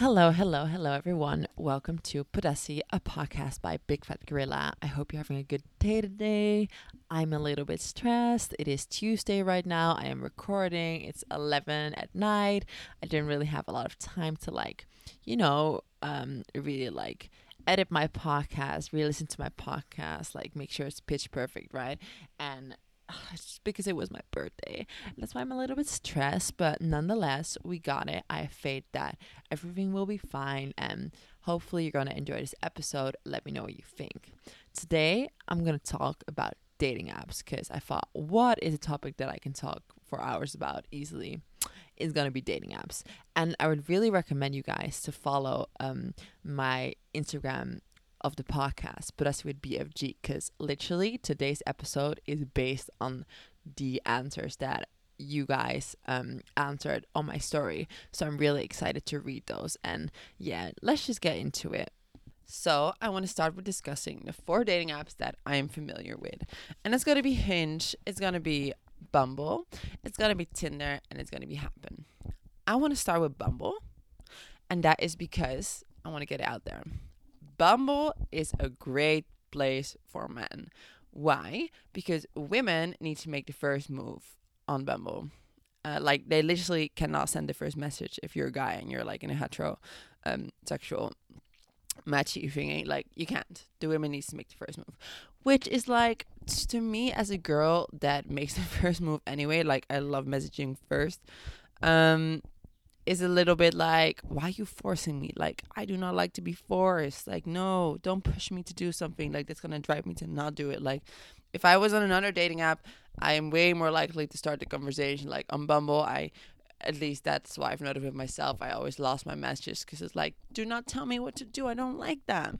Hello, hello, hello, everyone. Welcome to Podussy, a podcast by Big Fat Gorilla. I hope you're having a good day today. I'm a little bit stressed. It is Tuesday right now. I am recording. It's 11 at night. I didn't really have a lot of time to, like, you know, um, really like edit my podcast, re listen to my podcast, like make sure it's pitch perfect, right? And just because it was my birthday. That's why I'm a little bit stressed, but nonetheless, we got it. I have faith that everything will be fine and hopefully you're going to enjoy this episode. Let me know what you think. Today, I'm going to talk about dating apps because I thought, what is a topic that I can talk for hours about easily? Is going to be dating apps. And I would really recommend you guys to follow um, my Instagram of the podcast, Podussy with BFG, because literally today's episode is based on the answers that you guys um, answered on my story. So I'm really excited to read those. And yeah, let's just get into it. So I want to start with discussing the four dating apps that I am familiar with. And it's going to be Hinge, it's going to be Bumble, it's going to be Tinder, and it's going to be Happn. I want to start with Bumble. And that is because I want to get it out there. Bumble is a great place for men. Why? Because women need to make the first move on Bumble. Uh, like they literally cannot send the first message if you're a guy and you're like in a hetero um, sexual matchy thingy. Like you can't. The women needs to make the first move, which is like to me as a girl that makes the first move anyway. Like I love messaging first. Um, is a little bit like, why are you forcing me? Like, I do not like to be forced. Like, no, don't push me to do something like that's gonna drive me to not do it. Like, if I was on another dating app, I am way more likely to start the conversation. Like on Bumble, I at least that's why I've noticed with myself. I always lost my messages because it's like, do not tell me what to do. I don't like that.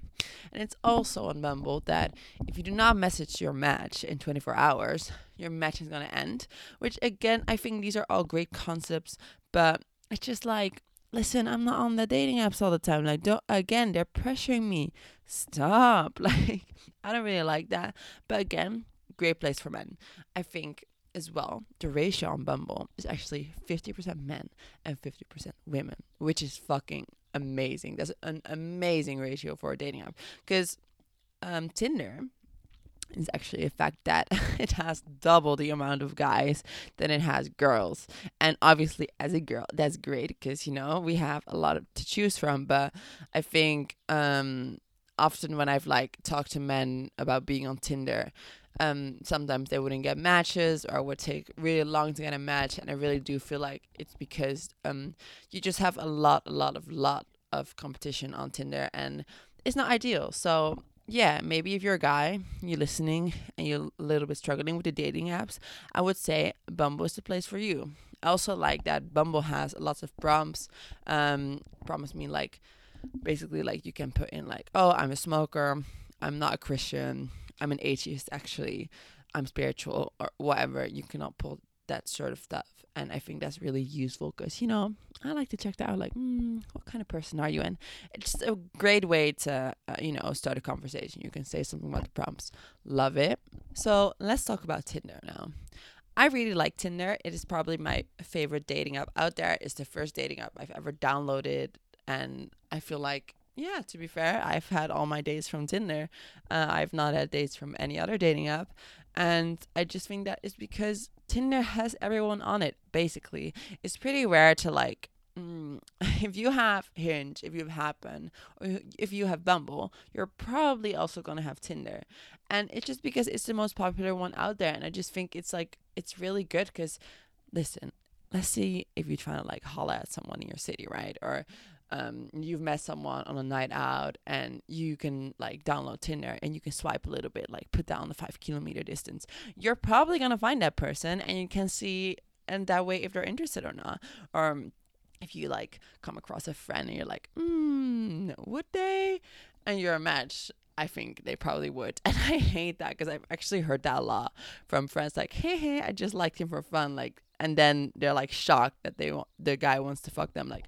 And it's also on Bumble that if you do not message your match in 24 hours, your match is going to end. Which, again, I think these are all great concepts, but it's just like listen i'm not on the dating apps all the time. Like don't again they're pressuring me. Stop. Like i don't really like that. But again great place for men. I think as well the ratio on bumble is actually 50% men and 50% women which is fucking amazing. That's an amazing ratio for a dating app. Because um tinder is actually a fact that it has double the amount of guys than it has girls. And obviously, as a girl, that's great because you know we have a lot to choose from. But I think um, often when I've like talked to men about being on Tinder, um, sometimes they wouldn't get matches or would take really long to get a match. And I really do feel like it's because um, you just have a lot, a lot of lot of competition on Tinder and it's not ideal. So yeah, maybe if you're a guy, you're listening and you're a little bit struggling with the dating apps, I would say Bumble is the place for you. I also like that Bumble has lots of prompts. Um, promise me like basically like you can put in like, oh, I'm a smoker, I'm not a Christian, I'm an atheist actually, I'm spiritual or whatever. You cannot pull that sort of stuff. And I think that's really useful because, you know, I like to check that out like, mm, what kind of person are you? And it's a great way to, uh, you know, start a conversation. You can say something about the prompts. Love it. So let's talk about Tinder now. I really like Tinder. It is probably my favorite dating app out there. It's the first dating app I've ever downloaded. And I feel like yeah, to be fair, I've had all my days from Tinder. Uh, I've not had dates from any other dating app. And I just think that is because Tinder has everyone on it, basically. It's pretty rare to like, mm, if you have Hinge, if you have Happn, or if you have Bumble, you're probably also going to have Tinder. And it's just because it's the most popular one out there. And I just think it's like, it's really good because, listen, let's see if you're trying to like holla at someone in your city, right? Or um, you've met someone on a night out and you can like download Tinder and you can swipe a little bit, like put down the five kilometer distance, you're probably gonna find that person and you can see and that way if they're interested or not. Or um, if you like come across a friend and you're like, mm, would they? And you're a match. I think they probably would. And I hate that because I've actually heard that a lot from friends like, hey, hey, I just liked him for fun. Like, and then they're like shocked that they want the guy wants to fuck them like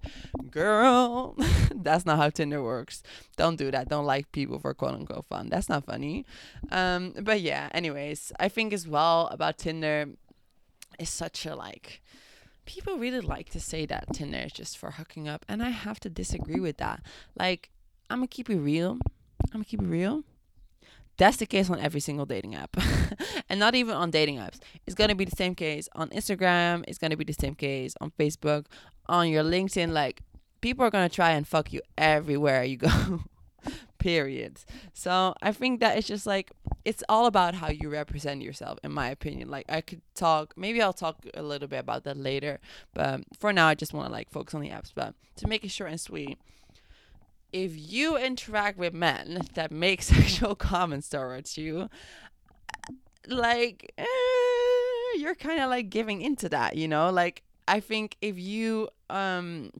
girl that's not how tinder works don't do that don't like people for quote unquote fun that's not funny um but yeah anyways i think as well about tinder is such a like people really like to say that Tinder is just for hooking up, and I have to disagree with that. Like, I'm gonna keep it real. I'm gonna keep it real. That's the case on every single dating app. and not even on dating apps. It's going to be the same case on Instagram. It's going to be the same case on Facebook, on your LinkedIn. Like, people are going to try and fuck you everywhere you go. Period. So I think that it's just like, it's all about how you represent yourself, in my opinion. Like, I could talk, maybe I'll talk a little bit about that later. But for now, I just want to like focus on the apps. But to make it short and sweet, if you interact with men that make sexual comments towards you, like eh, you're kind of like giving into that, you know? Like I think if you um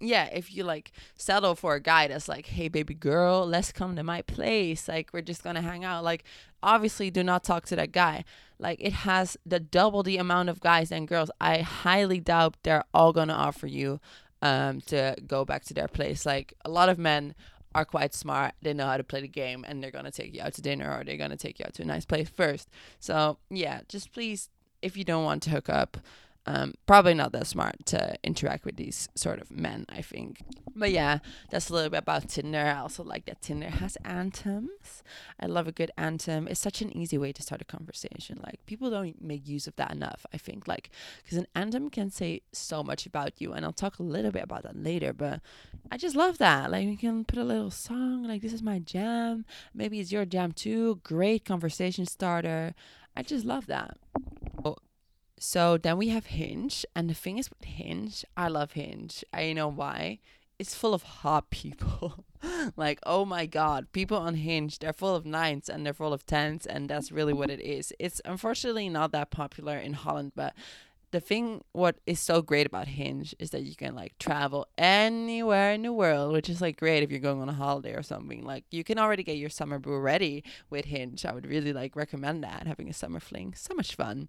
yeah, if you like settle for a guy that's like, "Hey baby girl, let's come to my place. Like we're just to hang out." Like obviously do not talk to that guy. Like it has the double the amount of guys and girls. I highly doubt they're all to offer you um, to go back to their place. Like a lot of men are quite smart. They know how to play the game and they're going to take you out to dinner or they're going to take you out to a nice place first. So, yeah, just please, if you don't want to hook up, um, probably not that smart to interact with these sort of men, I think. But yeah, that's a little bit about Tinder. I also like that Tinder has anthems. I love a good anthem. It's such an easy way to start a conversation. Like people don't make use of that enough, I think. Like because an anthem can say so much about you, and I'll talk a little bit about that later. But I just love that. Like you can put a little song. Like this is my jam. Maybe it's your jam too. Great conversation starter. I just love that. So then we have Hinge, and the thing is with Hinge, I love Hinge. I know why. It's full of hot people. like, oh my god, people on Hinge, they're full of nines and they're full of tens, and that's really what it is. It's unfortunately not that popular in Holland, but the thing what is so great about Hinge is that you can like travel anywhere in the world, which is like great if you're going on a holiday or something. Like you can already get your summer brew ready with Hinge. I would really like recommend that having a summer fling. So much fun.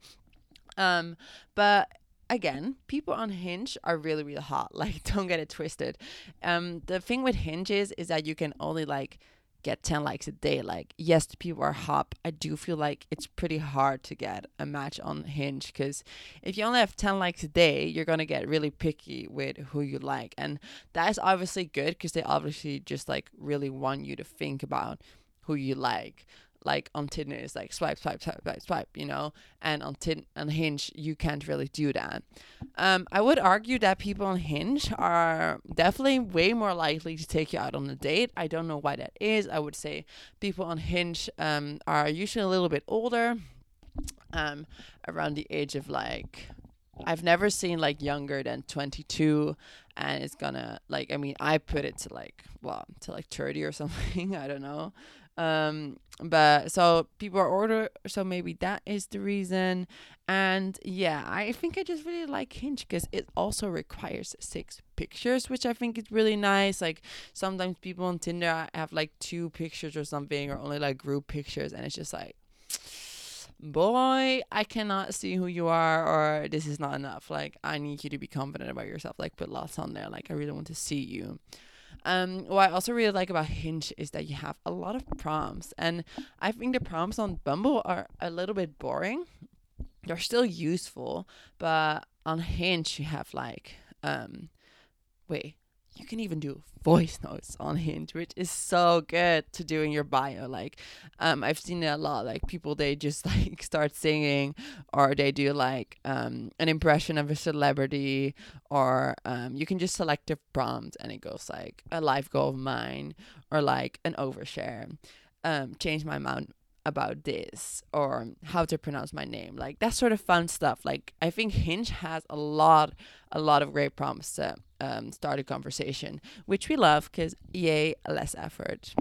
Um, but again, people on Hinge are really, really hot. Like, don't get it twisted. Um, the thing with Hinge is, is that you can only like get 10 likes a day. Like, yes, people are hot. I do feel like it's pretty hard to get a match on Hinge because if you only have 10 likes a day, you're going to get really picky with who you like. And that is obviously good because they obviously just like really want you to think about who you like like on Tinder is like swipe, swipe, swipe, swipe, swipe, you know, and on Tin on Hinge you can't really do that. Um, I would argue that people on Hinge are definitely way more likely to take you out on a date. I don't know why that is. I would say people on Hinge um are usually a little bit older, um, around the age of like I've never seen like younger than 22 and it's gonna like I mean I put it to like well to like 30 or something I don't know um but so people are older so maybe that is the reason. And yeah i think i just really like hinge because it also requires six pictures which i think is really nice. Like sometimes people on tinder have like two pictures or something or only like group pictures and it's just like boy i cannot see who you are or this is not enough. Like i need you to be confident about yourself. Like put lots on there. Like i really want to see you um, what I also really like about Hinge is that you have a lot of prompts, and I think the prompts on Bumble are a little bit boring. They're still useful, but on Hinge you have like, um, wait, you can even do voice notes on Hinge, which is so good to do in your bio. Like, um, I've seen it a lot. Like people, they just like start singing, or they do like um an impression of a celebrity, or um you can just select a prompt and it goes like a life goal of mine, or like an overshare, um, change my mind about this or how to pronounce my name like that sort of fun stuff. Like i think hinge has a lot a lot of great prompts to um, start a conversation which we love because yay less effort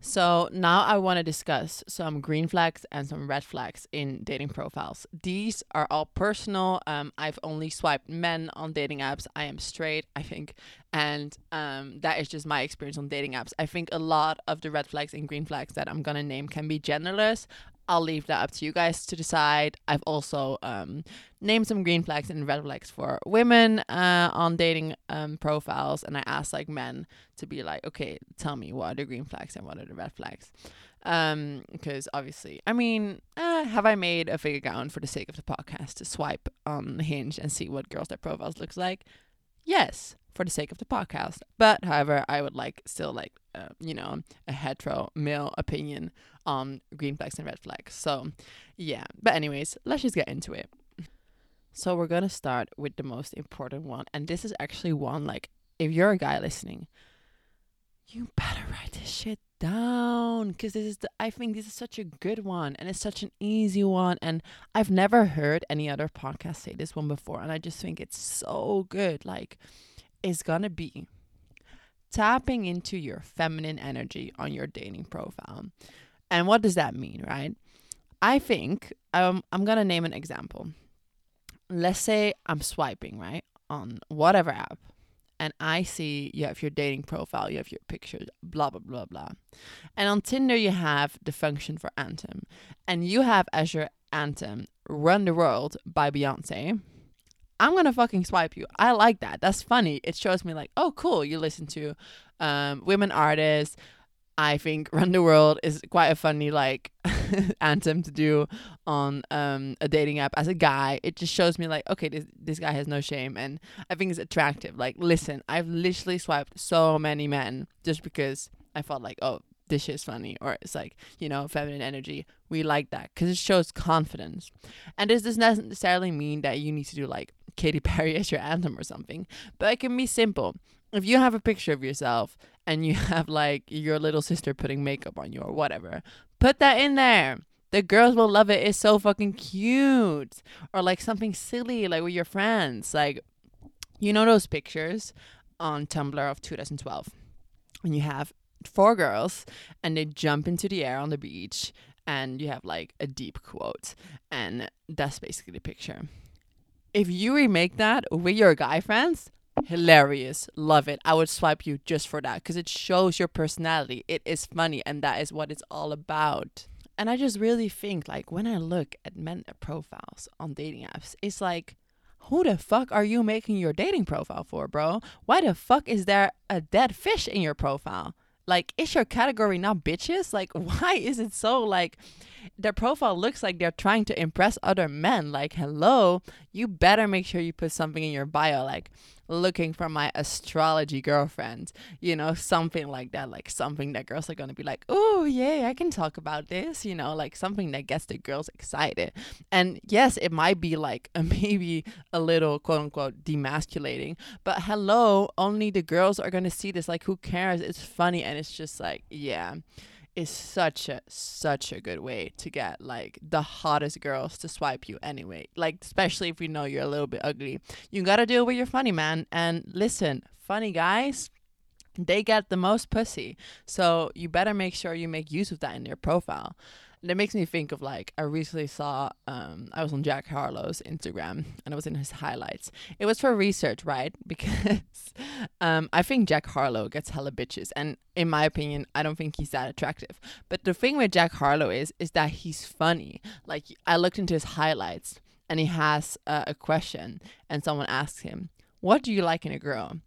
so now I want to discuss some green flags and some red flags in dating profiles. These are all personal. Um, I've only swiped men on dating apps. I am straight, I think, and um, that is just my experience on dating apps. I think a lot of the red flags and green flags that I'm gonna name can be genderless. I'll leave that up to you guys to decide. I've also um, named some green flags and red flags for women uh, on dating um, profiles, and I asked like men to be like, okay, tell me what are the green flags and what are the red flags, um, because obviously, I mean, uh, have I made a fake account for the sake of the podcast to swipe on Hinge and see what girls their profiles looks like? Yes, for the sake of the podcast. But however, I would like still like uh, you know a hetero male opinion on green flags and red flags. So yeah. But anyways, let's just get into it. So we're gonna start with the most important one, and this is actually one like if you're a guy listening, you better write this shit down because this is the, I think this is such a good one and it's such an easy one and I've never heard any other podcast say this one before and I just think it's so good like it's going to be tapping into your feminine energy on your dating profile. And what does that mean, right? I think um, I'm going to name an example. Let's say I'm swiping, right, on whatever app and I see you have your dating profile, you have your pictures, blah, blah, blah, blah. And on Tinder, you have the function for Anthem. And you have as your anthem Run the World by Beyonce. I'm gonna fucking swipe you. I like that. That's funny. It shows me like, oh cool, you listen to um, women artists. I think Run the World is quite a funny like anthem to do on um, a dating app as a guy. It just shows me like, okay, this this guy has no shame, and I think it's attractive. Like, listen, I've literally swiped so many men just because I felt like, oh, this shit's funny, or it's like, you know, feminine energy. We like that because it shows confidence. And this doesn't necessarily mean that you need to do like Katy Perry as your anthem or something, but it can be simple. If you have a picture of yourself and you have like your little sister putting makeup on you or whatever, put that in there. The girls will love it. It's so fucking cute. Or like something silly, like with your friends. Like, you know those pictures on Tumblr of 2012? And you have four girls and they jump into the air on the beach and you have like a deep quote. And that's basically the picture. If you remake that with your guy friends, hilarious. Love it. I would swipe you just for that because it shows your personality. It is funny and that is what it's all about. And i just really think like when i look at men profiles on dating apps it's like who the fuck are you making your dating profile for bro? Why the fuck is there a dead fish in your profile like is your category not bitches? Like why is it so like their profile looks like they're trying to impress other men like hello you better make sure you put something in your bio like looking for my astrology girlfriend, you know, something like that, like something that girls are gonna be like, oh, yeah, I can talk about this, you know, like something that gets the girls excited. And yes, it might be like a, maybe a little quote unquote demasculating, but hello, only the girls are gonna see this. Like, who cares? It's funny and it's just like, yeah is such a such a good way to get like the hottest girls to swipe you anyway. Like especially if you know you're a little bit ugly. You gotta deal with your funny man. And listen, funny guys, they get the most pussy. So you better make sure you make use of that in your profile that makes me think of like I recently saw um I was on Jack Harlow's Instagram and I was in his highlights. It was for research, right? Because um I think Jack Harlow gets hella bitches and in my opinion I don't think he's that attractive. But the thing with Jack Harlow is is that he's funny. Like I looked into his highlights and he has uh, a question and someone asks him, "What do you like in a girl?"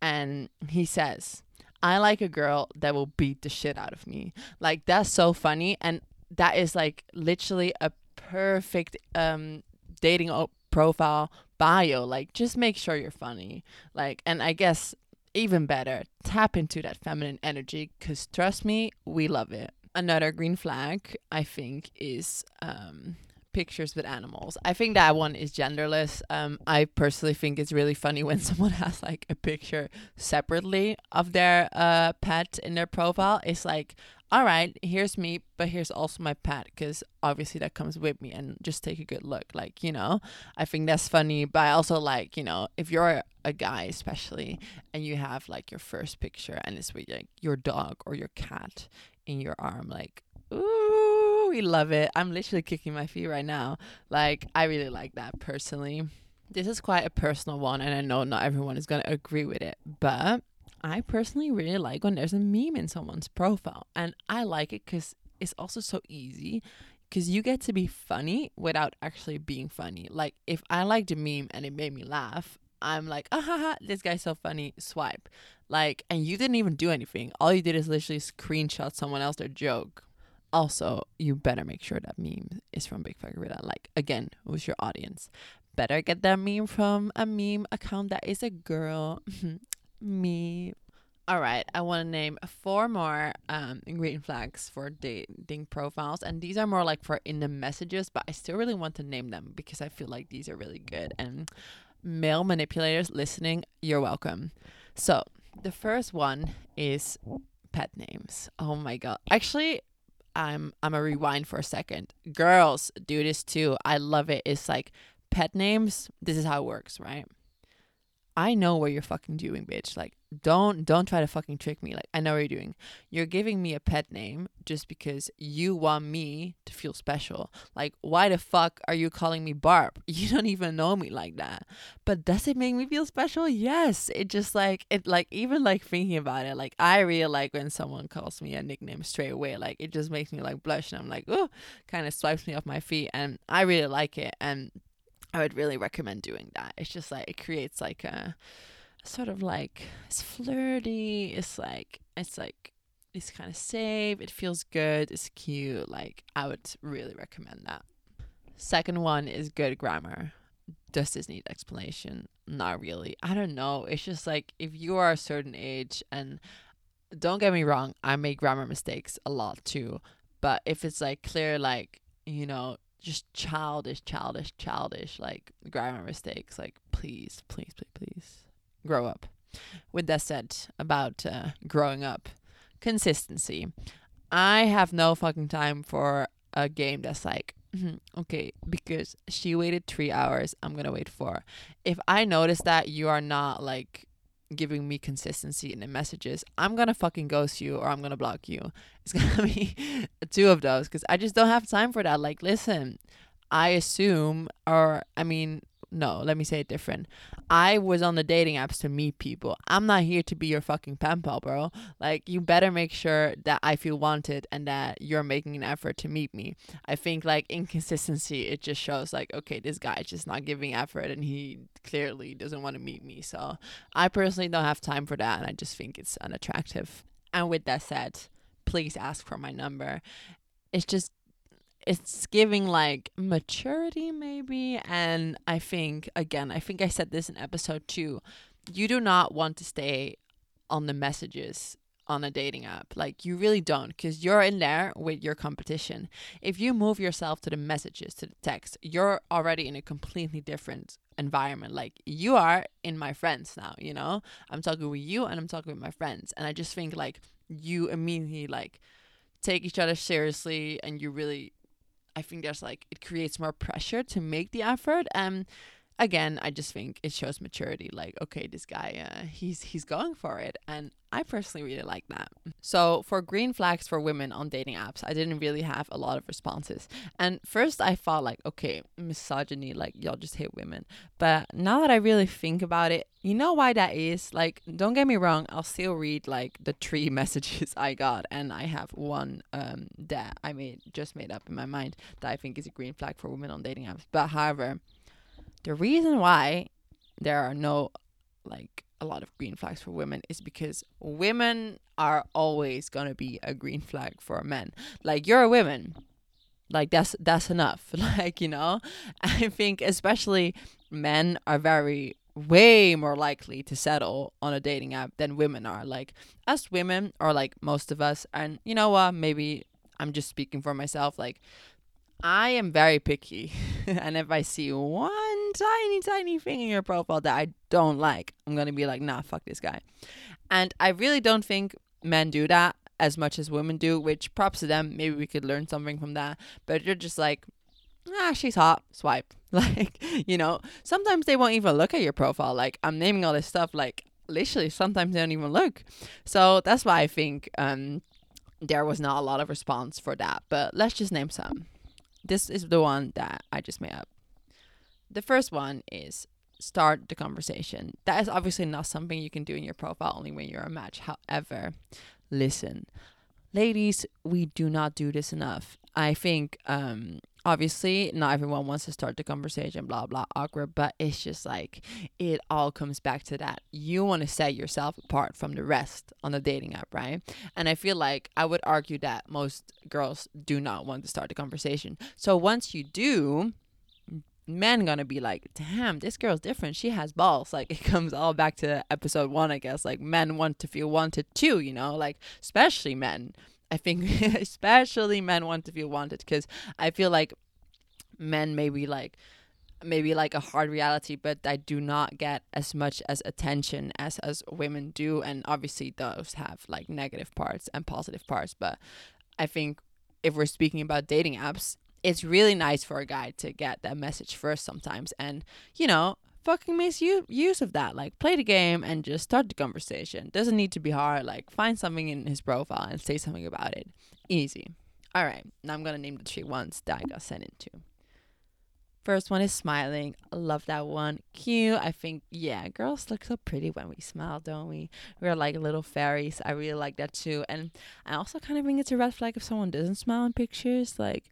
And he says, I like a girl that will beat the shit out of me. Like that's so funny and that is like literally a perfect um dating profile bio like just make sure you're funny like and i guess even better tap into that feminine energy because trust me we love it another green flag i think is um pictures with animals. I think that one is genderless. Um, I personally think it's really funny when someone has like a picture separately of their uh pet in their profile. It's like, all right, here's me, but here's also my pet because obviously that comes with me and just take a good look. Like, you know, I think that's funny, but I also like, you know, if you're a guy, especially, and you have like your first picture and it's with like your dog or your cat in your arm, like, ooh, we love it. I'm literally kicking my feet right now. Like, I really like that personally. This is quite a personal one, and I know not everyone is going to agree with it, but I personally really like when there's a meme in someone's profile. And I like it because it's also so easy because you get to be funny without actually being funny. Like, if I liked a meme and it made me laugh, I'm like, ah ha ha, this guy's so funny, swipe. Like, and you didn't even do anything. All you did is literally screenshot someone else their joke. Also, you better make sure that meme is from Big Fat. Like again, who's your audience? Better get that meme from a meme account that is a girl. Me. All right, I want to name four more um, green flags for dating profiles, and these are more like for in the messages, but I still really want to name them because I feel like these are really good. And male manipulators listening, you're welcome. So the first one is pet names. Oh my god! Actually, I'm I'm a rewind for a second. Girls do this too. I love it. It's like pet names. This is how it works, right? I know what you're fucking doing, bitch. Like, don't don't try to fucking trick me. Like, I know what you're doing. You're giving me a pet name just because you want me to feel special. Like, why the fuck are you calling me Barb? You don't even know me like that. But does it make me feel special? Yes. It just like it like even like thinking about it, like I really like when someone calls me a nickname straight away. Like it just makes me like blush and I'm like, oh, kind of swipes me off my feet and I really like it. And I would really recommend doing that. It's just like it creates like a sort of like it's flirty. It's like it's like it's kind of safe. It feels good. It's cute. Like I would really recommend that. Second one is good grammar. Does this need explanation? Not really. I don't know. It's just like if you are a certain age and don't get me wrong, I make grammar mistakes a lot too. But if it's like clear like, you know, just childish, childish, childish, like grammar mistakes. Like, please, please, please, please grow up. With that said, about uh, growing up, consistency. I have no fucking time for a game that's like, mhm, okay, because she waited three hours, I'm gonna wait four. If I notice that you are not like giving me consistency in the messages, I'm gonna fucking ghost you or I'm gonna block you. It's gonna be two of those because I just don't have time for that. Like, listen, I assume, or I mean, no, let me say it different. I was on the dating apps to meet people. I'm not here to be your fucking pen pal, bro. Like, you better make sure that I feel wanted and that you're making an effort to meet me. I think, like, inconsistency, it just shows, like, okay, this guy is just not giving effort and he clearly doesn't want to meet me. So, I personally don't have time for that and I just think it's unattractive. And with that said, please ask for my number. It's just it's giving like maturity maybe. And i think again i think i said this in episode 2 you do not want to stay on the messages on a dating app. Like you really don't because you're in there with your competition. If you move yourself to the messages to the text you're already in a completely different environment. Like you are in my friends now you know? I'm talking with you and i'm talking with my friends. And i just think like you immediately like take each other seriously and you really I think there's like it creates more pressure to make the effort. And again, I just think it shows maturity. Like, okay, this guy, uh, he's he's going for it, and I personally really like that. So for green flags for women on dating apps, I didn't really have a lot of responses. And first, I thought like, okay, misogyny, like y'all just hate women. But now that I really think about it, you know why that is? Like, don't get me wrong, I'll still read like the three messages I got, and I have one um that I made just made up in my mind that I think is a green flag for women on dating apps. But however the reason why there are no like a lot of green flags for women is because women are always gonna be a green flag for men. Like you're a woman. Like that's that's enough. Like, you know? I think especially men are very way more likely to settle on a dating app than women are. Like us women or like most of us and you know what, maybe I'm just speaking for myself, like I am very picky. and if I see one tiny, tiny thing in your profile that I don't like, I'm going to be like, nah, fuck this guy. And I really don't think men do that as much as women do, which props to them. Maybe we could learn something from that. But you're just like, ah, she's hot, swipe. Like, you know, sometimes they won't even look at your profile. Like, I'm naming all this stuff, like, literally, sometimes they don't even look. So that's why I think um, there was not a lot of response for that. But let's just name some this is the one that I just made up. The first one is start the conversation. That is obviously not something you can do in your profile only when you're a match. However, listen, ladies, we do not do this enough. I think um obviously not everyone wants to start the conversation blah blah awkward but it's just like it all comes back to that. You want to set yourself apart from the rest on the dating app right? And i feel like i would argue that most girls do not want to start the conversation. So once you do men gonna be like damn this girl's different. She has balls. Like it comes all back to episode one i guess. Like men want to feel wanted too you know? Like especially men I think especially men want to feel wanted because I feel like men maybe like maybe like a hard reality but I do not get as much as attention as as women do and obviously those have like negative parts and positive parts but I think if we're speaking about dating apps it's really nice for a guy to get that message first sometimes and you know fucking makes use of that. Like play the game and just start the conversation. Doesn't need to be hard. Like find something in his profile and say something about it. Easy. All right. Now I'm gonna name the three ones that I got sent into. First one is smiling. I love that one. Cute. I think yeah, girls look so pretty when we smile, don't we? We're like little fairies. I really like that too. And I also kind of think it's a red flag if someone doesn't smile in pictures. Like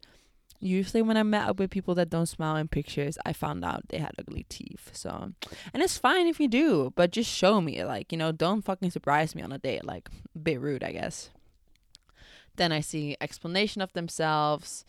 usually when I met up with people that don't smile in pictures, I found out they had ugly teeth. So, and it's fine if you do, but just show me. Like, you know, don't fucking surprise me on a date. Like, a bit rude, I guess. Then I see explanation of themselves.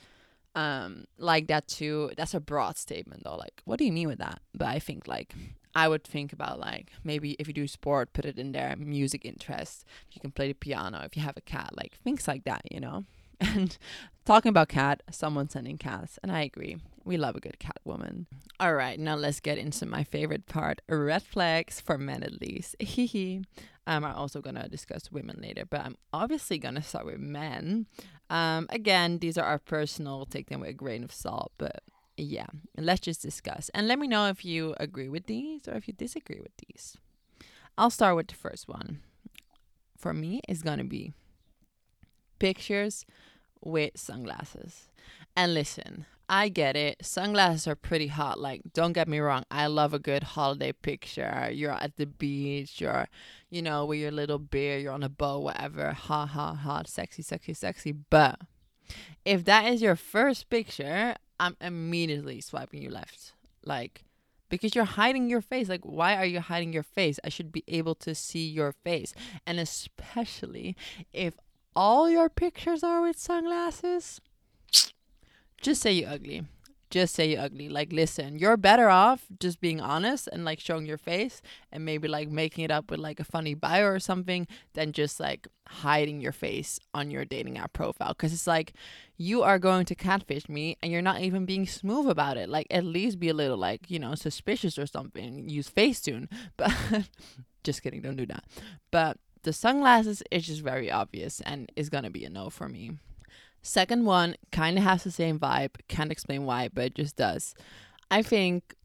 Um, like that too. That's a broad statement though. Like, what do you mean with that? But I think like I would think about like maybe if you do sport, put it in there. Music interest. If you can play the piano. If you have a cat, like things like that. You know. And talking about cat, someone sending cats, and I agree. We love a good cat woman. All right, now let's get into my favorite part: red flags for men, at least. Hehe. um, I'm also gonna discuss women later, but I'm obviously gonna start with men. Um, again, these are our personal. Take them with a grain of salt, but yeah, let's just discuss and let me know if you agree with these or if you disagree with these. I'll start with the first one. For me, it's gonna be pictures with sunglasses. And listen, I get it. Sunglasses are pretty hot. Like, don't get me wrong. I love a good holiday picture. You're at the beach, you're, you know, with your little beer, you're on a boat, whatever. Ha ha ha. Sexy, sexy, sexy. But if that is your first picture, I'm immediately swiping you left. Like, because you're hiding your face. Like, why are you hiding your face? I should be able to see your face. And especially if all your pictures are with sunglasses, just say you ugly. Just say you ugly. Like, listen, you're better off just being honest and like showing your face and maybe like making it up with like a funny bio or something than just like hiding your face on your dating app profile. Cause it's like you are going to catfish me and you're not even being smooth about it. Like, at least be a little like, you know, suspicious or something. Use Facetune. But just kidding, don't do that. But the sunglasses is just very obvious and is gonna be a no for me. Second one kind of has the same vibe. Can't explain why, but it just does. I think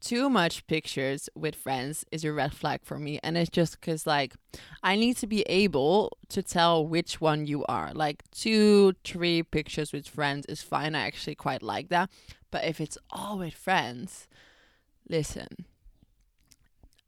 too much pictures with friends is a red flag for me and it's just because like i need to be able to tell which one you are like two three pictures with friends is fine i actually quite like that but if it's all with friends listen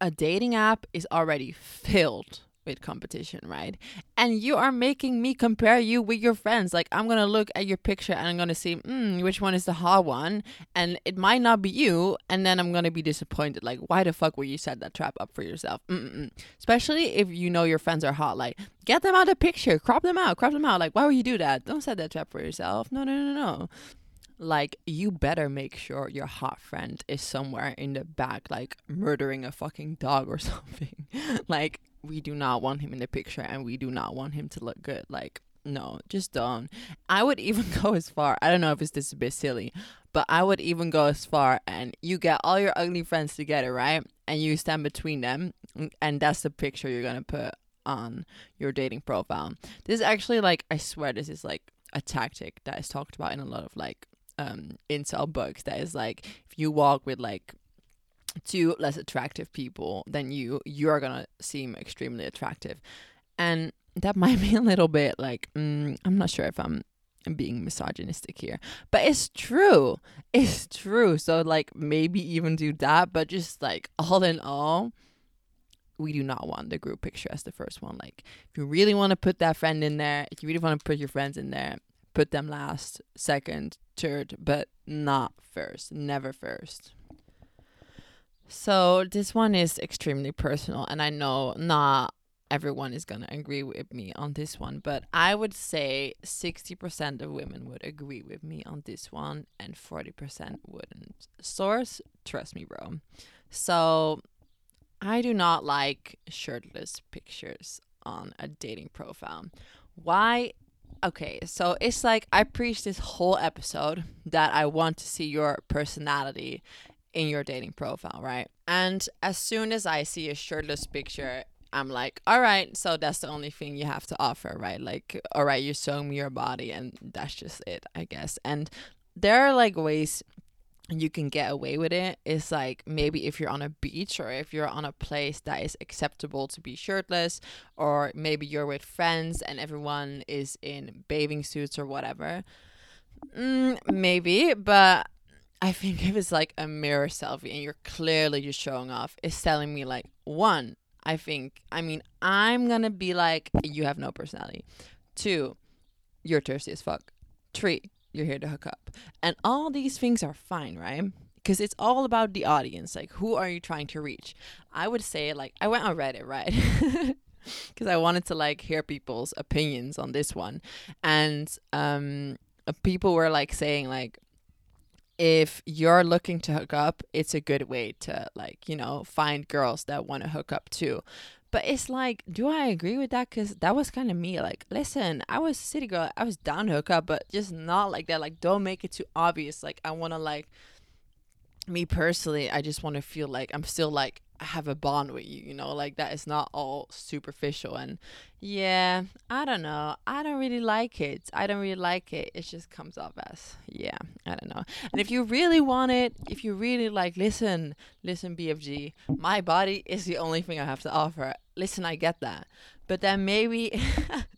a dating app is already filled with competition, right? And you are making me compare you with your friends. Like, I'm gonna look at your picture and I'm gonna see, mm, which one is the hot one, and it might not be you, and then I'm gonna be disappointed. Like, why the fuck would you set that trap up for yourself? Mm-mm. Especially if you know your friends are hot. Like, get them out of the picture, crop them out, crop them out. Like, why would you do that? Don't set that trap for yourself. No, no, no, no like you better make sure your hot friend is somewhere in the back like murdering a fucking dog or something. Like we do not want him in the picture and we do not want him to look good. Like no just don't. I would even go as far i don't know if it's this a bit silly but i would even go as far and you get all your ugly friends together right? And you stand between them and that's the picture you're gonna put on your dating profile. This is actually like i swear this is like a tactic that is talked about in a lot of like um incel books that is like if you walk with like two less attractive people then you you're gonna seem extremely attractive. And that might be a little bit like mm, i'm not sure if i'm being misogynistic here but it's true. It's true. So like maybe even do that but just like all in all we do not want the group picture as the first one. Like if you really want to put that friend in there if you really want to put your friends in there put them last, second, but not first. Never first. So this one is extremely personal, and I know not everyone is gonna agree with me on this one, but I would say sixty percent of women would agree with me on this one, and forty percent wouldn't. Source, trust me, bro. So I do not like shirtless pictures on a dating profile. Why? Okay, so it's like I preach this whole episode that I want to see your personality in your dating profile, right? And as soon as I see a shirtless picture, I'm like, all right, so that's the only thing you have to offer, right? Like, all right, you're showing me your body, and that's just it, I guess. And there are like ways you can get away with it. is like maybe if you're on a beach or if you're on a place that is acceptable to be shirtless or maybe you're with friends and everyone is in bathing suits or whatever mm, maybe but i think if it's like a mirror selfie and you're clearly just showing off it's telling me like one i think i mean i'm gonna be like you have no personality two you're thirsty as fuck three you're here to hook up. And all these things are fine, right? Because it's all about the audience. Like, who are you trying to reach? I would say, like, I went on Reddit, right? Because I wanted to, like, hear people's opinions on this one. And um, uh, people were, like, saying, like, if you're looking to hook up, it's a good way to, like, you know, find girls that want to hook up too. But it's like, do I agree with that? Because that was kind of me. Like, listen, I was city girl. I was down to up, but just not like that. Like, don't make it too obvious. Like, I want to, like, me personally, I just want to feel like I'm still, like, have a bond with you, you know, like that is not all superficial. And yeah, I don't know. I don't really like it. I don't really like it. It just comes off as, yeah, I don't know. And if you really want it, if you really like, listen, listen, BFG, my body is the only thing I have to offer. Listen, I get that. But then maybe,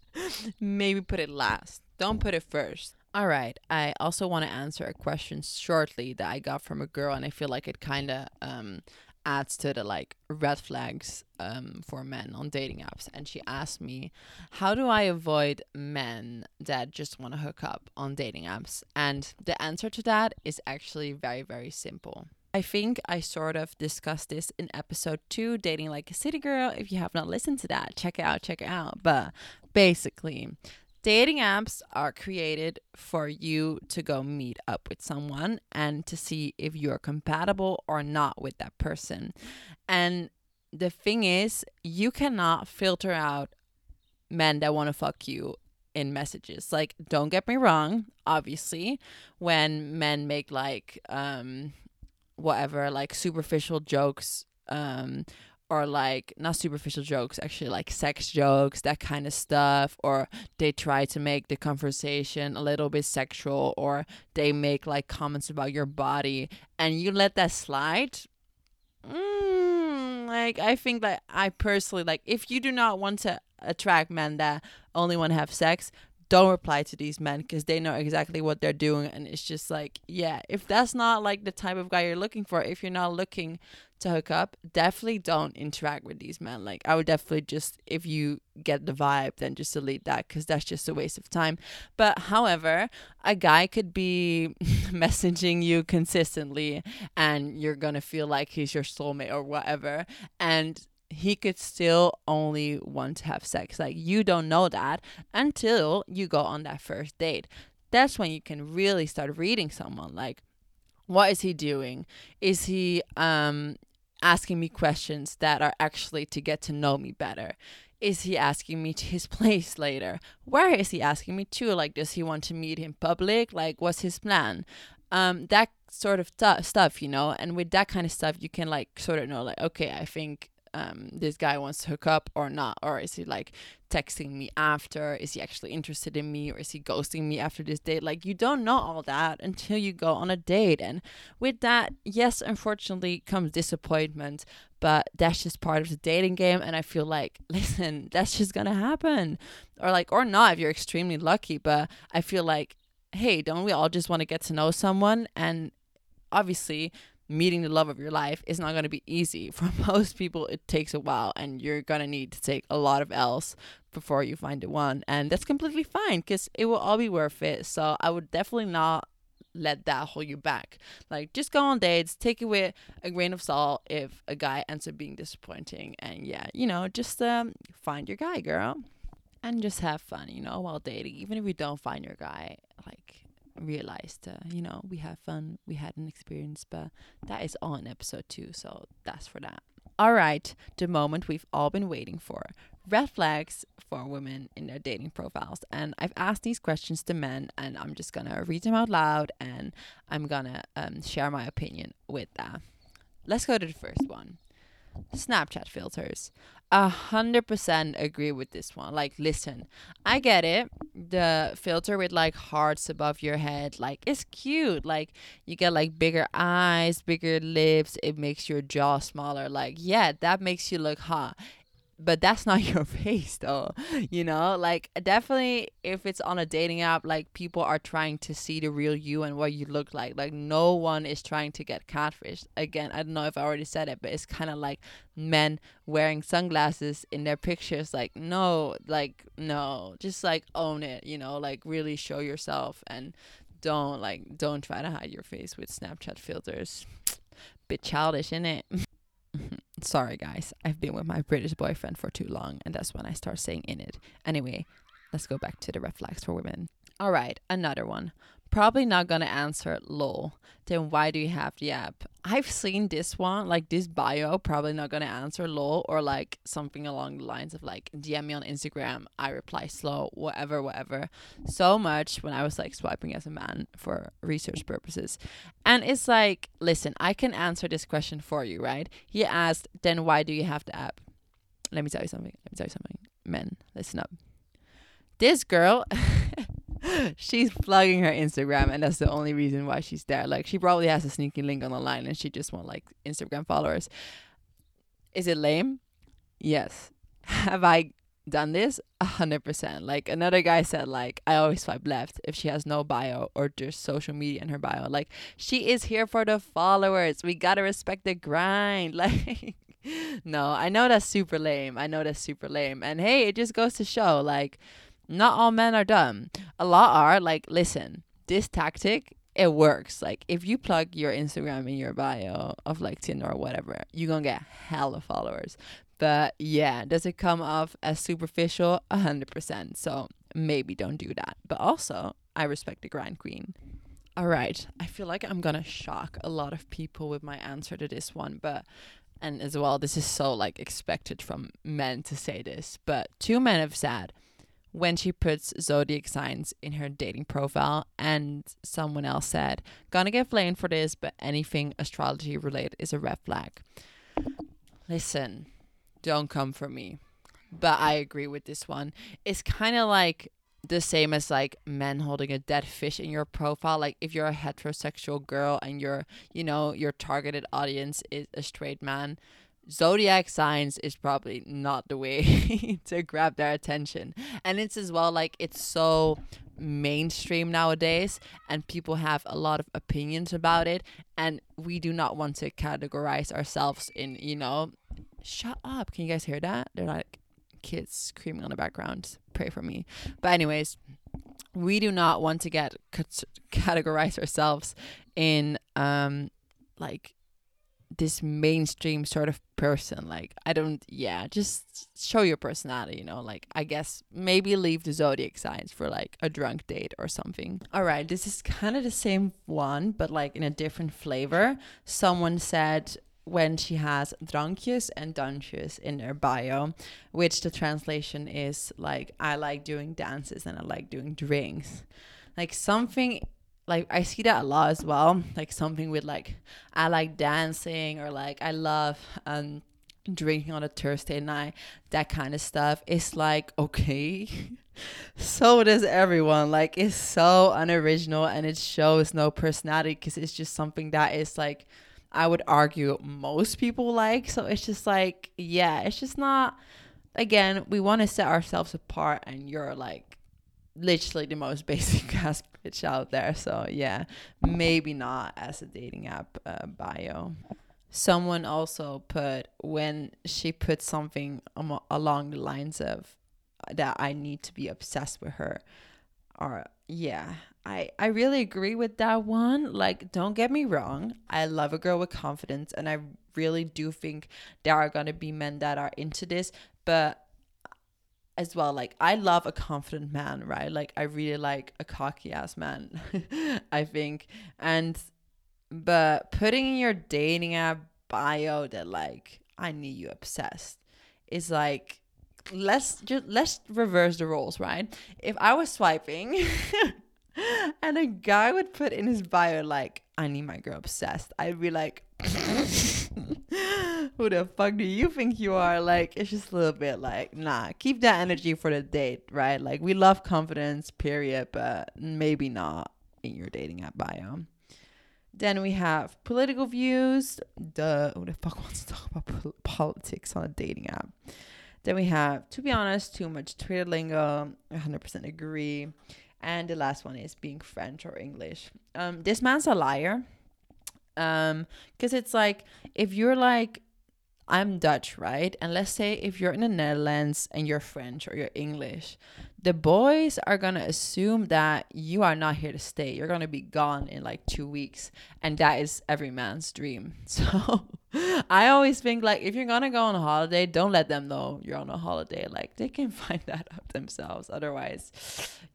maybe put it last. Don't put it first. All right. I also want to answer a question shortly that I got from a girl, and I feel like it kind of um, adds to the like red flags um, for men on dating apps. And she asked me, How do I avoid men that just want to hook up on dating apps? And the answer to that is actually very, very simple. I think I sort of discussed this in episode two, Dating Like a City Girl. If you have not listened to that, check it out, check it out. But basically, Dating apps are created for you to go meet up with someone and to see if you're compatible or not with that person. And the thing is, you cannot filter out men that want to fuck you in messages. Like, don't get me wrong, obviously, when men make like um whatever, like superficial jokes um or like not superficial jokes actually like sex jokes that kind of stuff or they try to make the conversation a little bit sexual or they make like comments about your body and you let that slide? Mm, like i think that i personally like if you do not want to attract men that only want to have sex don't reply to these men because they know exactly what they're doing and it's just like yeah if that's not like the type of guy you're looking for if you're not looking to hook up definitely don't interact with these men. Like i would definitely just if you get the vibe then just delete that because that's just a waste of time. But however a guy could be messaging you consistently and you're gonna feel like he's your soulmate or whatever and he could still only want to have sex. Like you don't know that until you go on that first date. That's when you can really start reading someone. Like, what is he doing? Is he um asking me questions that are actually to get to know me better? Is he asking me to his place later? Where is he asking me to? Like, does he want to meet in public? Like, what's his plan? Um, that sort of t- stuff, you know. And with that kind of stuff, you can like sort of know, like, okay, I think um, this guy wants to hook up or not or is he like texting me after? Is he actually interested in me or is he ghosting me after this date? Like you don't know all that until you go on a date. And with that yes unfortunately comes disappointment but that's just part of the dating game. And i feel like listen that's just gonna happen. Or like or not if you're extremely lucky but i feel like hey don't we all just want to get to know someone? And obviously meeting the love of your life is not going to be easy. For most people, it takes a while, and you're going to need to take a lot of L's before you find the one. And that's completely fine because it will all be worth it. So I would definitely not let that hold you back. Like, just go on dates, take with a grain of salt if a guy ends up being disappointing. And yeah, you know, just um, find your guy, girl. And just have fun, you know, while dating. Even if you don't find your guy, like, realized, uh, you know, we have fun, we had an experience, but that is all in episode two, so that's for that. All right, the moment we've all been waiting for red flags for women in their dating profiles. And I've asked these questions to men, and I'm just gonna read them out loud and I'm gonna um, share my opinion with that. Let's go to the first one Snapchat filters. A hundred percent agree with this one. Like, listen, I get it. The filter with like hearts above your head, like, it's cute. Like, you get like bigger eyes, bigger lips. It makes your jaw smaller. Like, yeah, that makes you look hot but that's not your face though you know? Like definitely if it's on a dating app like people are trying to see the real you and what you look like. Like no one is trying to get catfished. Again i don't know if i already said it but it's kind of like men wearing sunglasses in their pictures. Like no like no. Just like own it you know? Like really show yourself and don't like don't try to hide your face with snapchat filters. Bit childish in it Sorry, guys. I've been with my British boyfriend for too long, and that's when I start saying in it. Anyway, let's go back to the red flags for women. All right, another one. Probably not gonna answer lol. Then why do you have the app? I've seen this one, like this bio, probably not gonna answer lol or like something along the lines of like DM me on Instagram, I reply slow, whatever, whatever. So much when I was like swiping as a man for research purposes. And it's like, listen, I can answer this question for you, right? He asked, then why do you have the app? Let me tell you something. Let me tell you something. Men, listen up. This girl she's plugging her Instagram, and that's the only reason why she's there. Like she probably has a sneaky link on the line, and she just want like Instagram followers. Is it lame? Yes. Have I done this? A hundred percent. Like another guy said, like I always swipe left if she has no bio or just social media in her bio. Like she is here for the followers. We gotta respect the grind. Like. no, I know that's super lame. I know that's super lame. And hey, it just goes to show like not all men are dumb. A lot are like, listen, this tactic it works. Like if you plug your Instagram in your bio of like Tinder or whatever, you're gonna get hella followers. But yeah, does it come off as superficial? A hundred percent. So maybe don't do that. But also, I respect the grind queen. All right, I feel like I'm gonna shock a lot of people with my answer to this one, but and as well, this is so like expected from men to say this, but two men have said when she puts zodiac signs in her dating profile and someone else said gonna get flamed for this but anything astrology related is a red flag. Listen don't come for me but i agree with this one. It's kind of like the same as like men holding a dead fish in your profile. Like if you're a heterosexual girl and you're you know your targeted audience is a straight man zodiac signs is probably not the way to grab their attention. And it's as well like it's so mainstream nowadays and people have a lot of opinions about it and we do not want to categorize ourselves in, you know, shut up. Can you guys hear that? They're like kids screaming on the background. Pray for me. But anyways, we do not want to get categorize ourselves in um like this mainstream sort of person like i don't yeah just show your personality you know like i guess maybe leave the zodiac signs for like a drunk date or something all right this is kind of the same one but like in a different flavor someone said when she has drankjes and dansjes in her bio, which the translation is like I like doing dances and I like doing drinks. Like something like I see that a lot as well. Like something with like I like dancing or like I love um drinking on a Thursday night, that kind of stuff. It's like okay. so does everyone. Like it's so unoriginal and it shows no personality because it's just something that is like I would argue most people like. So it's just like yeah, it's just not again, we want to set ourselves apart and you're like literally the most basic bitch out there. So yeah, maybe not as a dating app uh, bio. Someone also put when she put something along the lines of that I need to be obsessed with her. Or yeah, I I really agree with that one. Like, don't get me wrong, I love a girl with confidence, and I really do think there are gonna be men that are into this, but as well like i love a confident man right? Like i really like a cocky ass man i think. And but putting in your dating app bio that like i need you obsessed is like let's just let's reverse the roles right? If i was swiping and a guy would put in his bio like i need my girl obsessed i'd be like who the fuck do you think you are? Like, it's just a little bit like, nah, keep that energy for the date, right? Like, we love confidence, period, but maybe not in your dating app bio. Then we have political views. The who the fuck wants to talk about pol- politics on a dating app? Then we have, to be honest, too much Twitter lingo. 100% agree. And the last one is being French or English. Um, this man's a liar um because it's like if you're like I'm Dutch, right? And let's say if you're in the Netherlands and you're French or you're English, the boys are gonna assume that you are not here to stay. You're gonna be gone in like two weeks. And that is every man's dream. So I always think like if you're gonna go on a holiday, don't let them know you're on a holiday. Like they can find that out themselves. Otherwise,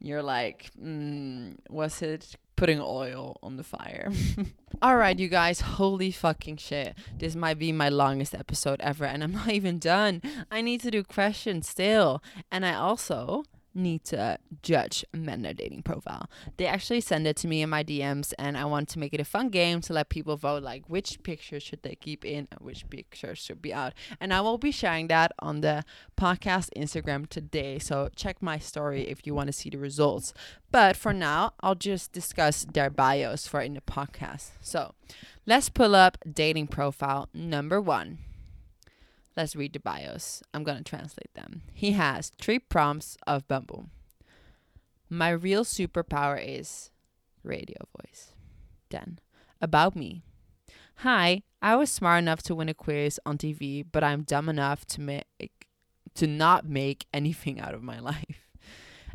you're like, mm, was it putting oil on the fire? All right, you guys, holy fucking shit. This might be my longest episode ever, and I'm not even done. I need to do questions still. And I also need to judge men their dating profile. They actually send it to me in my DMs and I want to make it a fun game to let people vote like which pictures should they keep in and which pictures should be out. And I will be sharing that on the podcast Instagram today. So check my story if you want to see the results. But for now, I'll just discuss their bios for in the podcast. So let's pull up dating profile number one. Let's read the bios. I'm going to translate them. He has three prompts of Bumble. My real superpower is radio voice. Then, about me. Hi, I was smart enough to win a quiz on TV, but I'm dumb enough to make to not make anything out of my life.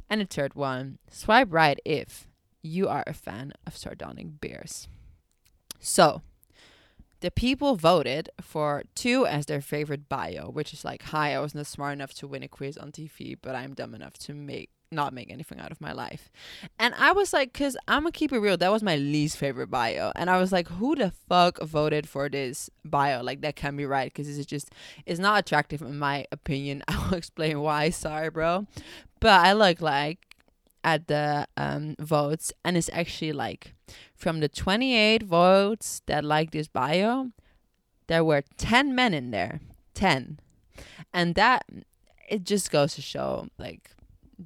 And the third one, swipe right if you are a fan of sardonic bears. So, the people voted for two as their favorite bio, which is like, "Hi, I wasn't smart enough to win a quiz on TV, but I'm dumb enough to make not make anything out of my life." And I was like, "Cause I'm gonna keep it real. That was my least favorite bio." And I was like, "Who the fuck voted for this bio? Like that can be right? Cause it's just it's not attractive in my opinion. I will explain why. Sorry, bro, but I look like at the um, votes, and it's actually like from the 28 votes that like this bio, there were 10 men in there. 10. And that, it just goes to show like,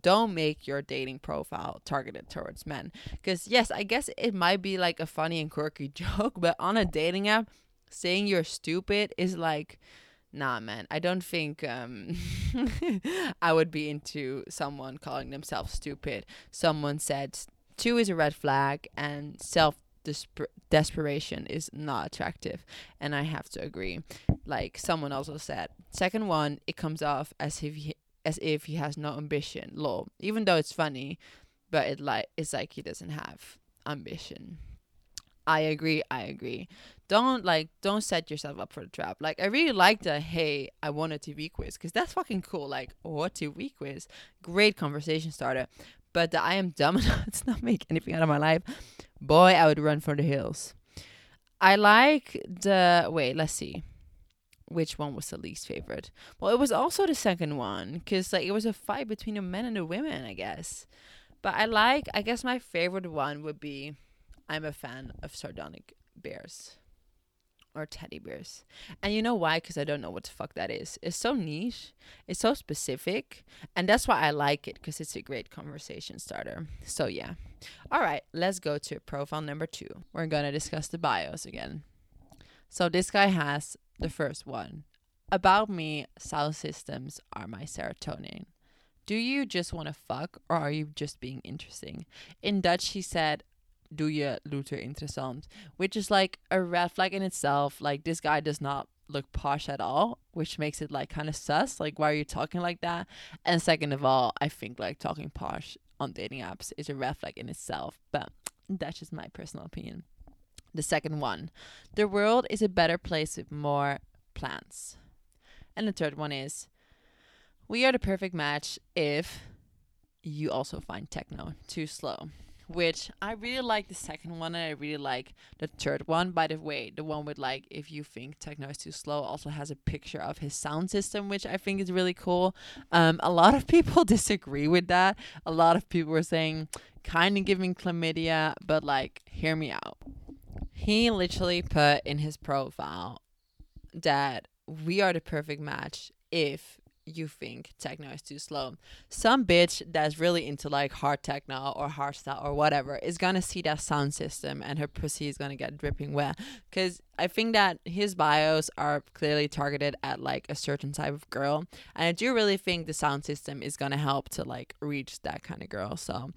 don't make your dating profile targeted towards men. Because, yes, I guess it might be like a funny and quirky joke, but on a dating app, saying you're stupid is like, nah man. I don't think um i would be into someone calling themselves stupid. Someone said two is a red flag and self desperation is not attractive. And i have to agree. Like someone also said second one it comes off as if he, as if he has no ambition. Lol. Even though it's funny but it like it's like he doesn't have ambition. I agree. I agree. Don't like don't set yourself up for the trap. Like I really like the hey, I won a TV quiz because that's fucking cool. Like oh, what TV quiz? Great conversation starter. But the I am dumb enough to not make anything out of my life. Boy, I would run for the hills. I like the wait. Let's see. Which one was the least favorite? Well, it was also the second one because like it was a fight between the men and the women, I guess. But I like. I guess my favorite one would be I'm a fan of sardonic bears or teddy bears. And you know why? Because I don't know what the fuck that is. It's so niche, it's so specific, and that's why I like it because it's a great conversation starter. So, yeah. All right, let's go to profile number two. We're going to discuss the bios again. So, this guy has the first one About me, sound systems are my serotonin. Do you just want to fuck or are you just being interesting? In Dutch, he said, Do je looter interessant? Which is like a red flag in itself. Like, this guy does not look posh at all, which makes it like kind of sus. Like, why are you talking like that? And second of all, I think like talking posh on dating apps is a red flag in itself. But that's just my personal opinion. The second one, the world is a better place with more plants. And the third one is, we are the perfect match if you also find techno too slow. Which I really like the second one and I really like the third one. By the way, the one with like if you think techno is too slow also has a picture of his sound system, which I think is really cool. Um, a lot of people disagree with that. A lot of people were saying kind of giving chlamydia, but like hear me out. He literally put in his profile that we are the perfect match if you think techno is too slow. Some bitch that's really into like hard techno or hardstyle or whatever is gonna see that sound system and her pussy is gonna get dripping wet. Cause I think that his bios are clearly targeted at like a certain type of girl. And I do really think the sound system is gonna help to like reach that kind of girl. So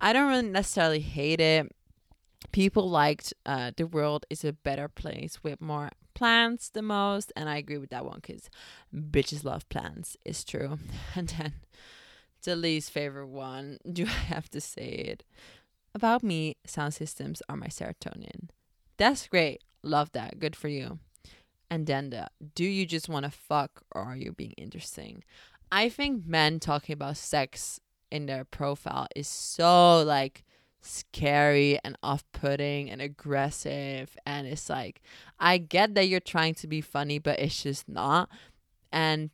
I don't really necessarily hate it. People liked uh, the world is a better place with more plants the most, and I agree with that one because bitches love plants. It's true. And then the least favorite one, do I have to say it? About me, sound systems are my serotonin. That's great. Love that. Good for you. And then the do you just want to fuck or are you being interesting? I think men talking about sex in their profile is so like scary and off-putting and aggressive. And it's like I get that you're trying to be funny but it's just not. And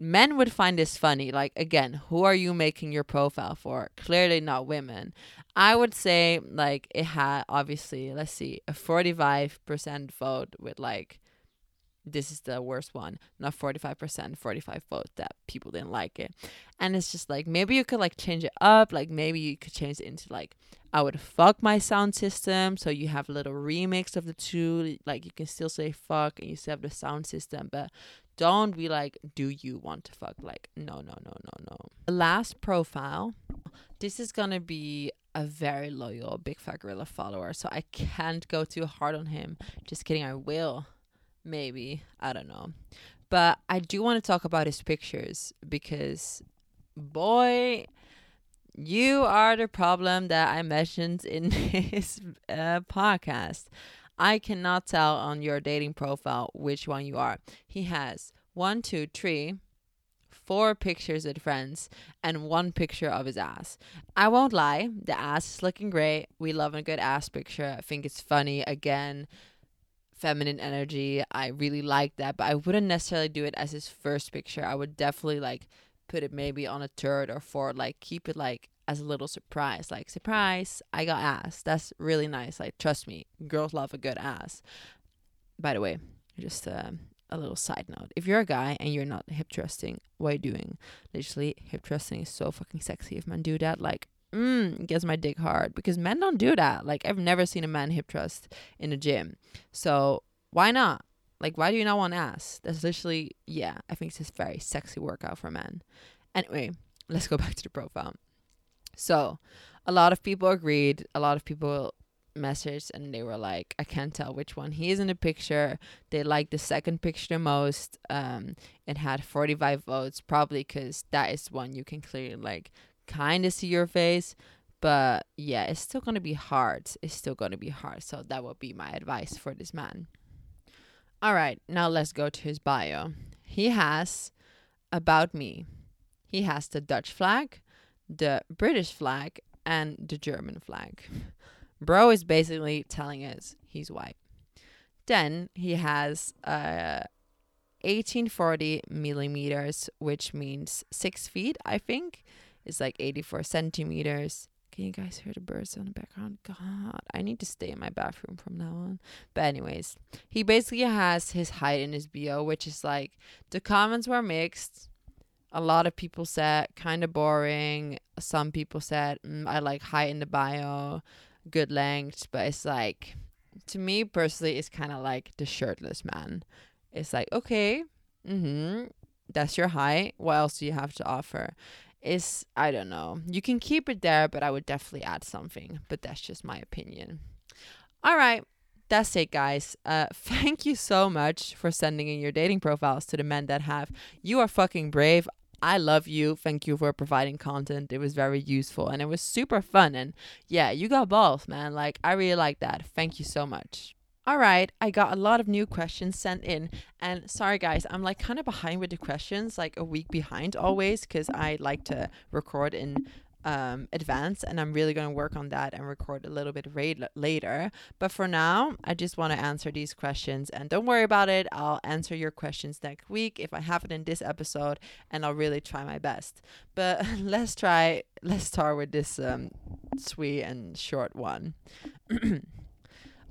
men would find this funny. Like again who are you making your profile for? Clearly not women. I would say like it had obviously let's see a 45% vote with like this is the worst one not 45% 45 vote that people didn't like it. And it's just like maybe you could like change it up like maybe you could change it into like i would fuck my sound system so you have a little remix of the two like you can still say fuck and you still have the sound system but don't be like do you want to fuck? Like no no no no no. The last profile this is gonna be a very loyal big fat gorilla follower so i can't go too hard on him. Just kidding i will maybe i don't know but i do want to talk about his pictures because boy you are the problem that i mentioned in his uh, podcast i cannot tell on your dating profile which one you are he has one two three four pictures with friends and one picture of his ass. I won't lie, the ass is looking great. We love a good ass picture. I think it's funny. Again, feminine energy. I really like that, but I wouldn't necessarily do it as his first picture. I would definitely like put it maybe on a third or fourth, like keep it like as a little surprise. Like, surprise, I got ass. That's really nice. Like, trust me, girls love a good ass. By the way, just uh, a little side note. If you're a guy and you're not hip thrusting, what are you doing? Literally, hip thrusting is so fucking sexy. If men do that, like, mm, it gets my dick hard because men don't do that. Like I've never seen a man hip thrust in a gym. So why not? Like why do you not want ass? That's literally yeah, I think it's a very sexy workout for men. Anyway, let's go back to the profile. So a lot of people agreed, a lot of people messaged and they were like, I can't tell which one he is in the picture. They liked the second picture the most. Um, it had 45 votes, probably because that is one you can clearly like kind of see your face but yeah it's still to be hard. It's still to be hard. So that would be my advice for this man. All right now let's go to his bio. He has about me. He has the dutch flag the british flag and the german flag. Bro is basically telling us he's white. Then he has uh 1840 millimeters which means six feet i think is like 84 centimeters. Can you guys hear the birds in the background? God, I need to stay in my bathroom from now on. But anyways, he basically has his height in his bio, which is like the comments were mixed. A lot of people said kind of boring. Some people said mm, I like height in the bio, good length. But it's like to me personally, it's kind of like the shirtless man. It's like okay, mm-hmm, that's your height. What else do you have to offer? Is I don't know. You can keep it there, but I would definitely add something. But that's just my opinion. All right. That's it, guys. Uh, thank you so much for sending in your dating profiles to the men that have. You are fucking brave. I love you. Thank you for providing content. It was very useful and it was super fun. And yeah, you got balls, man. Like, I really like that. Thank you so much. All right, I got a lot of new questions sent in. And sorry, guys, I'm like kind of behind with the questions, like a week behind always, because I like to record in um, advance and I'm really going to work on that and record a little bit ra- later. But for now, I just want to answer these questions and don't worry about it. I'll answer your questions next week if I have it in this episode and I'll really try my best. But let's try, let's start with this um, sweet and short one.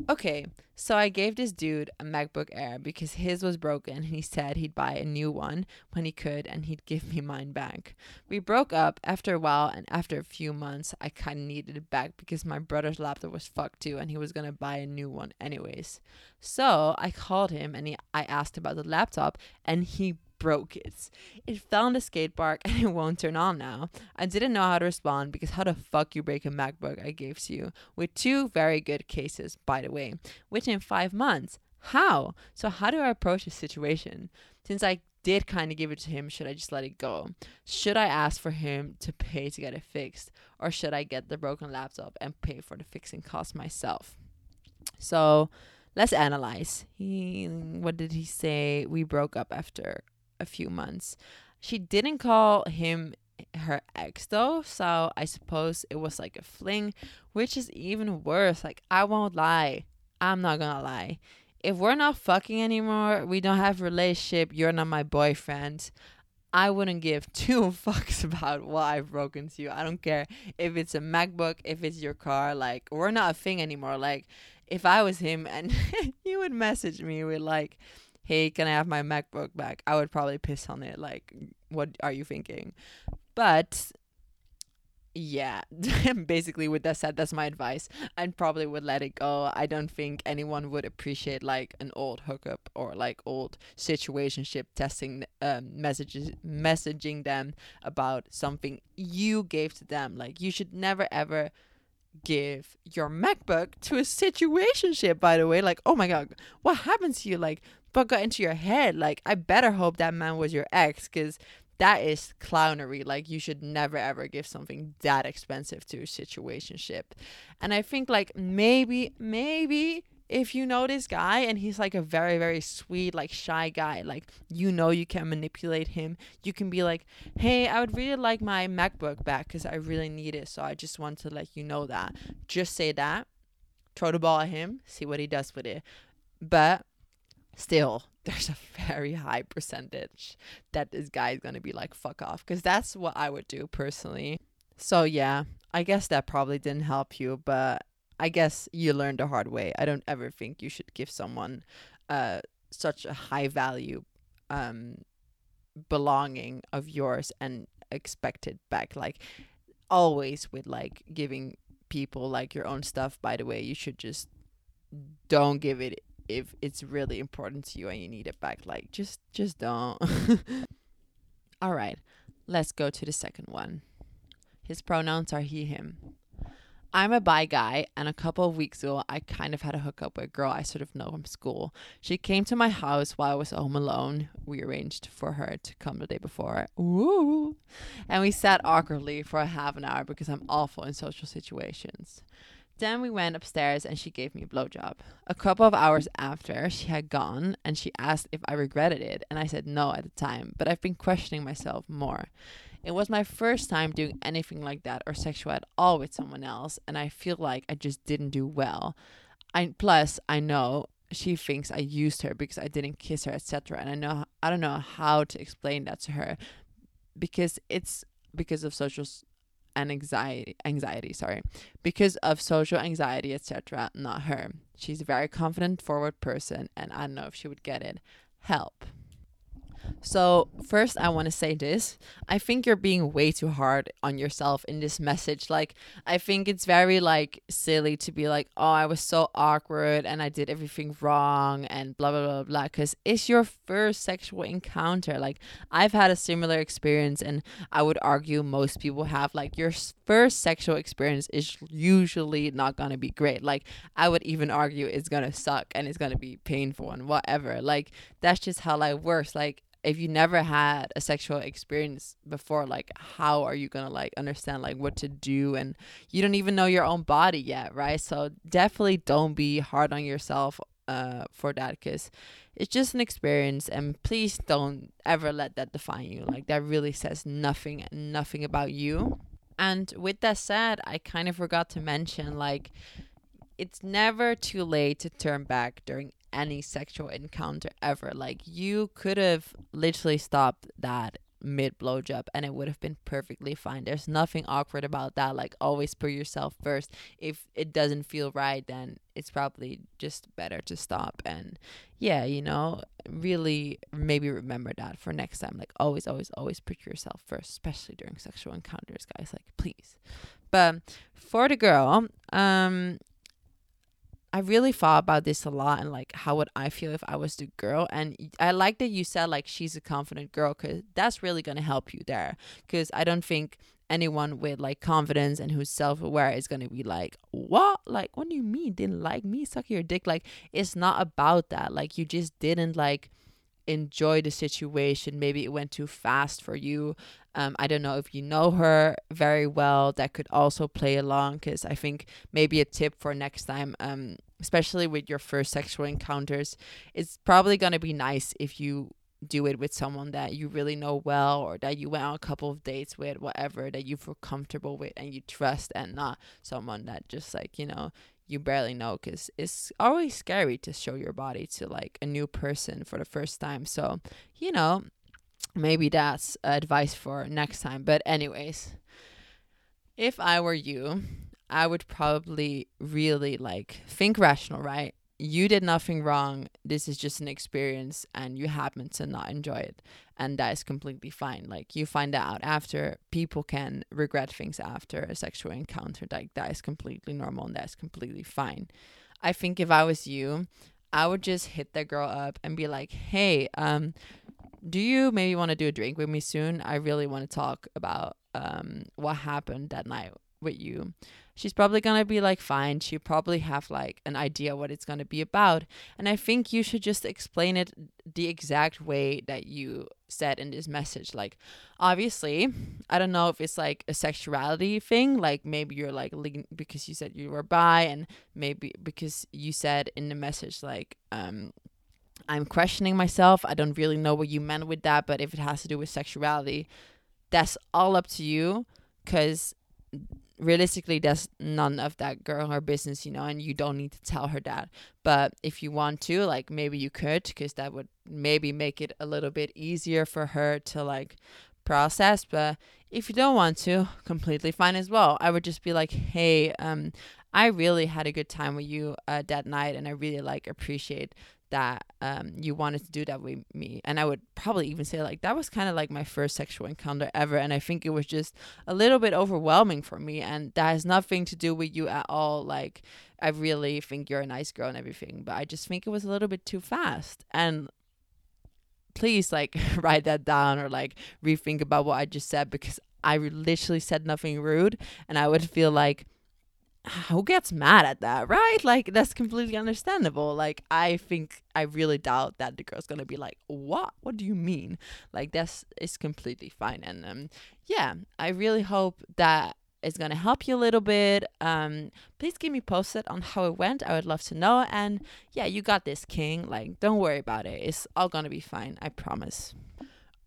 Okay, so I gave this dude a MacBook Air because his was broken and he said he'd buy a new one when he could and he'd give me mine back. We broke up after a while and after a few months I kind of needed it back because my brother's laptop was fucked too and he was going to buy a new one anyways. So I called him and he, I asked about the laptop and he broke it. It fell in the skate park and it won't turn on now. I didn't know how to respond because how the fuck you break a MacBook I gave to you? With two very good cases, by the way, within five months. How? So how do I approach this situation? Since I did kind of give it to him, should I just let it go? Should I ask for him to pay to get it fixed? Or should I get the broken laptop and pay for the fixing cost myself? So let's analyze. He what did he say? We broke up after a few months. She didn't call him her ex though, so I suppose it was like a fling, which is even worse. Like, I won't lie. I'm not gonna lie. If we're not fucking anymore, we don't have relationship, you're not my boyfriend. I wouldn't give two fucks about why I've broken to you. I don't care if it's a MacBook, if it's your car. Like, we're not a thing anymore. Like, if I was him and he would message me with like, hey, can I have my MacBook back? I would probably piss on it. Like, what are you thinking? But yeah, basically, with that said, that's my advice. I probably would let it go. I don't think anyone would appreciate like an old hookup or like old situationship testing um, messages, messaging them about something you gave to them. Like, you should never ever give your MacBook to a situationship, by the way. Like, oh my God, what happens to you? Like, what got into your head? Like, I better hope that man was your ex because that is clownery. Like, you should never ever give something that expensive to a situationship. And I think, like, maybe, maybe if you know this guy and he's like a very very sweet like shy guy like you know you can manipulate him you can be like hey i would really like my macbook back because i really need it so i just want to let you know that just say that throw the ball at him see what he does with it but still there's a very high percentage that this guy is going to be like fuck off because that's what i would do personally. So yeah i guess that probably didn't help you but i guess you learned the hard way. I don't ever think you should give someone uh such a high value um belonging of yours and expect it back. Like always with like giving people like your own stuff by the way you should just don't give it if it's really important to you and you need it back like just just don't all right let's go to the second one his pronouns are he him I'm a bi guy, and a couple of weeks ago, I kind of had a hookup with a girl I sort of know from school. She came to my house while I was home alone. We arranged for her to come the day before. Ooh. And we sat awkwardly for a half an hour because I'm awful in social situations. Then we went upstairs and she gave me a blowjob. A couple of hours after she had gone and she asked if I regretted it, and I said no at the time, but I've been questioning myself more. It was my first time doing anything like that or sexual at all with someone else, and I feel like I just didn't do well. I plus I know she thinks I used her because I didn't kiss her, etc. And I know I don't know how to explain that to her because it's because of social and anxiety anxiety sorry. Because of social anxiety etc not her. She's a very confident forward person and i don't know if she would get it. Help So, first, I want to say this. I think you're being way too hard on yourself in this message. Like, I think it's very, like, silly to be like, oh, I was so awkward and I did everything wrong and blah, blah, blah, blah. Because it's your first sexual encounter. Like, I've had a similar experience, and I would argue most people have. Like, your first sexual experience is usually not going to be great. Like, I would even argue it's going to suck and it's going to be painful and whatever. Like, that's just how life works. Like, if you never had a sexual experience before like how are you gonna like understand like what to do? And you don't even know your own body yet right? So definitely don't be hard on yourself uh for that because it's just an experience and please don't ever let that define you. Like that really says nothing nothing about you. And with that said i kind of forgot to mention like it's never too late to turn back during any sexual encounter ever. Like you could have literally stopped that mid blowjob and it would have been perfectly fine. There's nothing awkward about that. Like always put yourself first. If it doesn't feel right, then it's probably just better to stop. And yeah, you know, really maybe remember that for next time. Like always, always, always put yourself first, especially during sexual encounters, guys. Like please. But for the girl, um, I really thought about this a lot and like how would I feel if I was the girl and I like that you said like she's a confident girl cuz that's really going to help you there cuz I don't think anyone with like confidence and who's self-aware is going to be like what like what do you mean didn't like me suck your dick like it's not about that like you just didn't like enjoy the situation. Maybe it went too fast for you. Um, I don't know if you know her very well. That could also play along because I think maybe a tip for next time, um, especially with your first sexual encounters, it's probably gonna be nice if you do it with someone that you really know well or that you went on a couple of dates with whatever that you feel comfortable with and you trust and not someone that just like you know you barely know because it's always scary to show your body to like a new person for the first time. So, you know, maybe that's advice for next time. But, anyways, if I were you, I would probably really like think rational, right? you did nothing wrong. This is just an experience and you happen to not enjoy it. And that is completely fine. Like you find that out after. People can regret things after a sexual encounter. Like that is completely normal and that's completely fine. I think if I was you, I would just hit that girl up and be like, hey, um, do you maybe want to do a drink with me soon? I really want to talk about um what happened that night with you she's probably gonna be like fine. She probably have like an idea what it's gonna be about. And i think you should just explain it the exact way that you said in this message. Like obviously i don't know if it's like a sexuality thing like maybe you're like because you said you were bi and maybe because you said in the message like um i'm questioning myself. I don't really know what you meant with that but if it has to do with sexuality that's all up to you because realistically that's none of that girl her business you know and you don't need to tell her that. But if you want to like maybe you could because that would maybe make it a little bit easier for her to like process. But if you don't want to completely fine as well. I would just be like hey um i really had a good time with you uh, that night and i really like appreciate that um, you wanted to do that with me. And I would probably even say, like, that was kind of like my first sexual encounter ever. And I think it was just a little bit overwhelming for me. And that has nothing to do with you at all. Like, I really think you're a nice girl and everything, but I just think it was a little bit too fast. And please, like, write that down or like rethink about what I just said because I literally said nothing rude. And I would feel like, who gets mad at that, right? Like that's completely understandable. Like I think I really doubt that the girl's gonna be like, "What? What do you mean?" Like that's is completely fine. And um, yeah, I really hope that is gonna help you a little bit. Um, please keep me posted on how it went. I would love to know. And yeah, you got this, King. Like don't worry about it. It's all gonna be fine. I promise.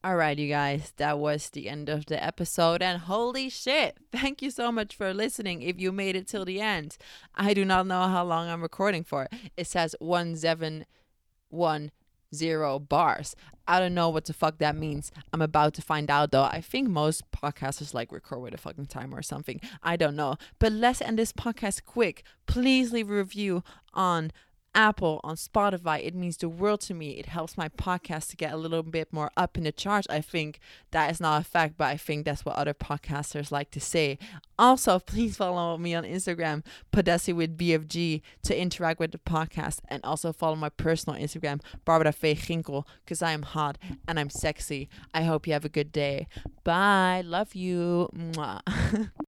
Alright, you guys, that was the end of the episode. And holy shit, thank you so much for listening if you made it till the end. I do not know how long I'm recording for. It says 1710 bars. I don't know what the fuck that means. I'm about to find out though. I think most podcasters like record with a fucking timer or something. I don't know. But let's end this podcast quick. Please leave a review on Apple, on Spotify. It means the world to me. It helps my podcast to get a little bit more up in the charts. I think that is not a fact, but I think that's what other podcasters like to say. Also, please follow me on Instagram, Podussy with BFG, to interact with the podcast. And also follow my personal Instagram, Barbara Faye Ginkel, because I am hot and I'm sexy. I hope you have a good day. Bye. Love you. Mwah.